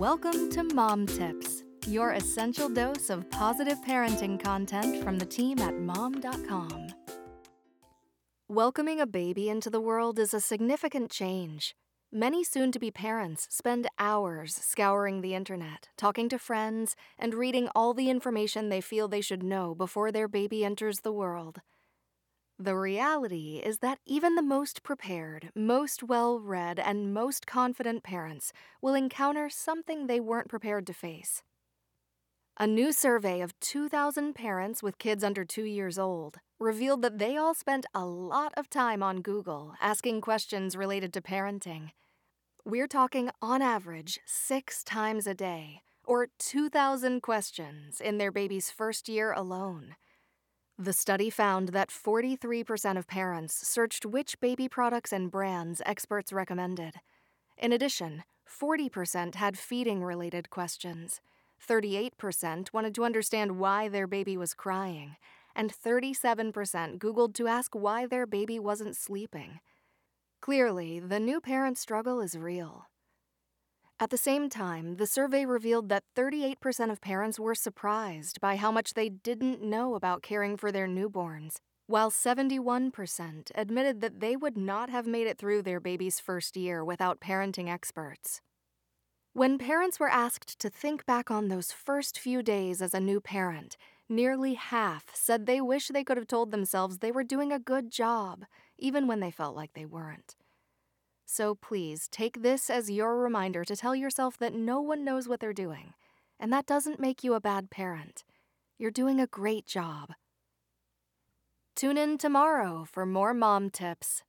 Welcome to Mom Tips, your essential dose of positive parenting content from the team at mom.com. Welcoming a baby into the world is a significant change. Many soon to be parents spend hours scouring the internet, talking to friends, and reading all the information they feel they should know before their baby enters the world. The reality is that even the most prepared, most well read, and most confident parents will encounter something they weren't prepared to face. A new survey of 2,000 parents with kids under two years old revealed that they all spent a lot of time on Google asking questions related to parenting. We're talking on average six times a day, or 2,000 questions in their baby's first year alone. The study found that 43% of parents searched which baby products and brands experts recommended. In addition, 40% had feeding related questions, 38% wanted to understand why their baby was crying, and 37% Googled to ask why their baby wasn't sleeping. Clearly, the new parent struggle is real. At the same time, the survey revealed that 38% of parents were surprised by how much they didn't know about caring for their newborns, while 71% admitted that they would not have made it through their baby's first year without parenting experts. When parents were asked to think back on those first few days as a new parent, nearly half said they wish they could have told themselves they were doing a good job, even when they felt like they weren't. So please take this as your reminder to tell yourself that no one knows what they're doing, and that doesn't make you a bad parent. You're doing a great job. Tune in tomorrow for more mom tips.